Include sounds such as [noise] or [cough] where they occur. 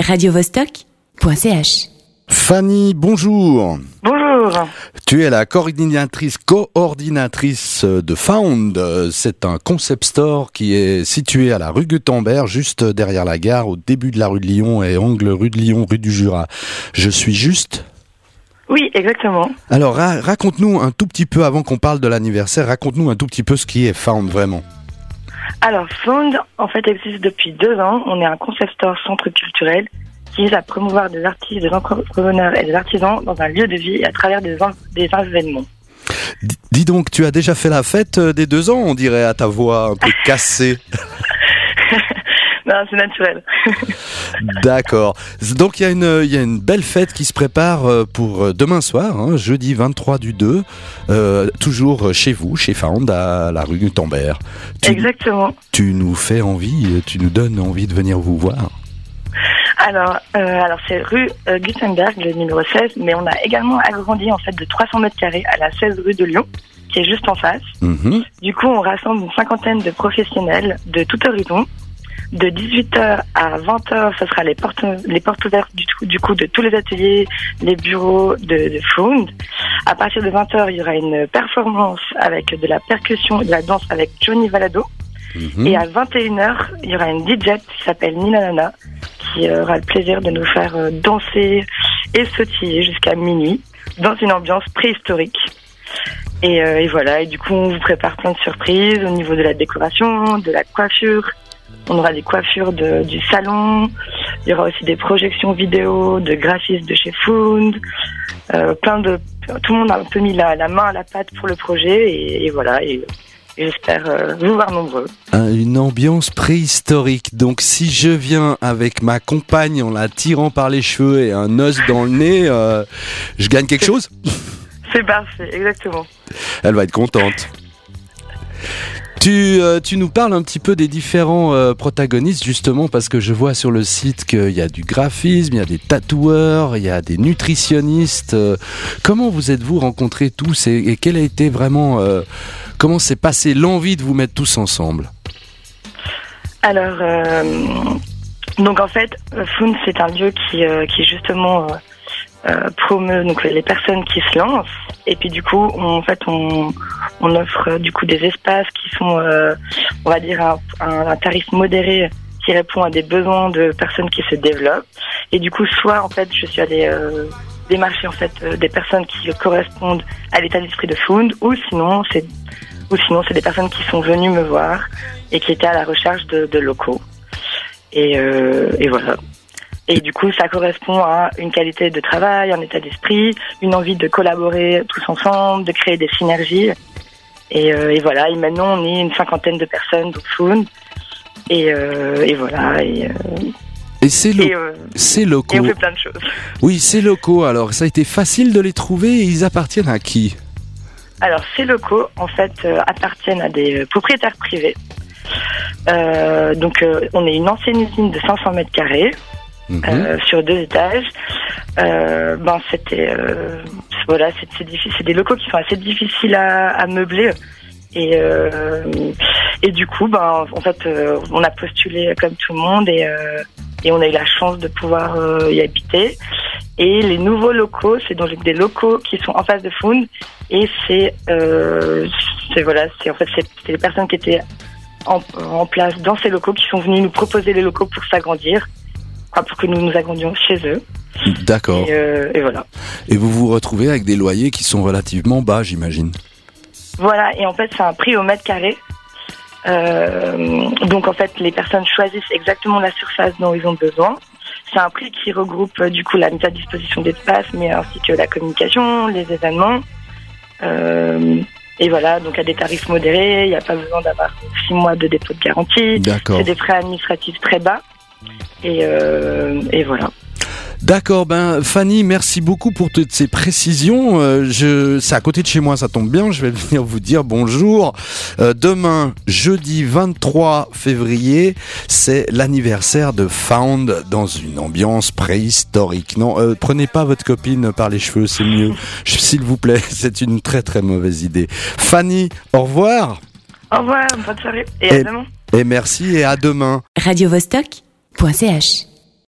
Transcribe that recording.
radiovostok.ch. Fanny, bonjour. Bonjour. Tu es la coordinatrice, coordinatrice de Found. C'est un concept store qui est situé à la rue Gutenberg, juste derrière la gare, au début de la rue de Lyon et angle rue de Lyon, rue du Jura. Je suis juste Oui, exactement. Alors ra- raconte-nous un tout petit peu, avant qu'on parle de l'anniversaire, raconte-nous un tout petit peu ce qui est Found vraiment. Alors, Found, en fait, existe depuis deux ans. On est un concept store centre culturel qui vise à promouvoir des artistes, des entrepreneurs et des artisans dans un lieu de vie à travers des, des événements. D- dis donc, tu as déjà fait la fête euh, des deux ans, on dirait à ta voix un peu cassée. [laughs] Non, c'est naturel. [laughs] D'accord. Donc il y, a une- il y a une belle fête qui se prépare euh, pour euh, demain soir, hein, jeudi 23 du 2, euh, toujours chez vous, chez Found, à la rue Gutenberg. Tu, Exactement. tu nous fais envie, tu nous donnes envie de venir vous voir. Alors, euh, alors c'est rue euh, Gutenberg, le numéro 16, mais on a également agrandi en fait de 300 mètres carrés à la 16 rue de Lyon, qui est juste en face. Mhm. Du coup, on rassemble une cinquantaine de professionnels de tout horizon. De 18h à 20h, ce sera les portes, les portes ouvertes du, tout- du coup de tous les ateliers, les bureaux de, de Found. À partir de 20h, il y aura une performance avec de la percussion et de la danse avec Johnny Valado. Mhm. Et à 21h, il y aura une DJ qui s'appelle Nina Nana, qui aura le plaisir de nous faire euh, danser et sautiller jusqu'à minuit dans une ambiance préhistorique. Et, euh, et voilà, et du coup, on vous prépare plein de surprises au niveau de la décoration, de la coiffure. On aura des coiffures de, du salon. Il y aura aussi des projections vidéo de graphistes de chez Found. Euh, plein de, tout le monde a un peu mis la, la main à la pâte pour le projet et, et voilà. Et, j'espère euh, vous voir nombreux. Un- Une ambiance préhistorique. Donc si je viens avec ma compagne en la tirant par les cheveux et un os dans le nez, euh, je gagne quelque chose? C'est parfait, exactement. Elle va être contente. Tu, euh, tu nous parles un petit peu des différents euh, protagonistes justement parce que je vois sur le site qu'il y a du graphisme, il y a des tatoueurs, il y a des nutritionnistes. euh, comment vous êtes-vous rencontrés tous et, et a été vraiment comment s'est passé l'envie de vous mettre tous ensemble? Alors, donc en fait, Found, c'est un lieu qui, qui justement euh, promeut donc les personnes qui se lancent. Et puis du coup, on, en fait, on, on offre euh, du coup des espaces qui sont, euh, on va dire, un, un, tarif modéré qui répond à des besoins de personnes qui se développent. Et du coup, soit en fait, je suis allée euh, démarcher en fait euh, des personnes qui correspondent à l'état d'esprit de Found, ou sinon c'est ou sinon c'est des personnes qui sont venues me voir et qui étaient à la recherche de, de locaux. Et, et voilà. Et du coup, ça correspond à une qualité de travail, un état d'esprit, une envie de collaborer tous ensemble, de créer des synergies. Et, euh, et voilà. Et maintenant, on est une cinquantaine de personnes dans. Et, euh, et voilà. Et, euh, Et c'est lo- et, locaux. on fait plein de choses. Oui, c'est locaux. Alors ça a été facile de les trouver et ils appartiennent à qui? Alors, ces locaux, en fait, euh, appartiennent à des propriétaires privés. Euh, donc, euh, on est une ancienne usine de 500 mètres carrés Mhm. euh, sur deux étages. Euh, ben, c'était euh, voilà, c'est difficile. Des locaux qui sont assez difficiles à, à meubler. Et euh, et du coup, ben, en fait, euh, on a postulé comme tout le monde et et on a eu la chance de pouvoir y habiter. Et les nouveaux locaux, c'est donc des locaux qui sont en face de Found. Et c'est, voilà, c'est en fait c'est les personnes qui étaient en, en place dans ces locaux qui sont venus nous proposer les locaux pour s'agrandir, pour que nous nous agrandions chez eux. D'accord. Et, euh, et voilà. Et vous vous retrouvez avec des loyers qui sont relativement bas, j'imagine. Voilà. Et en fait, c'est un prix au mètre carré. Euh, donc en fait, les personnes choisissent exactement la surface dont ils ont besoin. C'est un prix qui regroupe euh, du coup la mise à disposition d'espace, mais ainsi que la communication, les événements. Euh, et voilà, donc à des tarifs modérés, il n'y a pas besoin d'avoir six mois de dépôt de garantie. D'accord. C'est des frais administratifs très bas. Et, euh, et voilà. D'accord, ben Fanny, merci beaucoup pour toutes ces précisions. Euh, je, c'est à côté de chez moi, ça tombe bien. Je vais [laughs] venir vous dire bonjour. Euh, demain, jeudi 23 février, c'est l'anniversaire de Found dans une ambiance préhistorique. Non, euh, prenez pas votre copine par les cheveux, c'est mieux. [laughs] S'il vous plaît, [laughs] c'est une très très mauvaise idée. Fanny, au revoir Au revoir, bonne soirée et Et- à demain. et merci et à demain. radiovostok.ch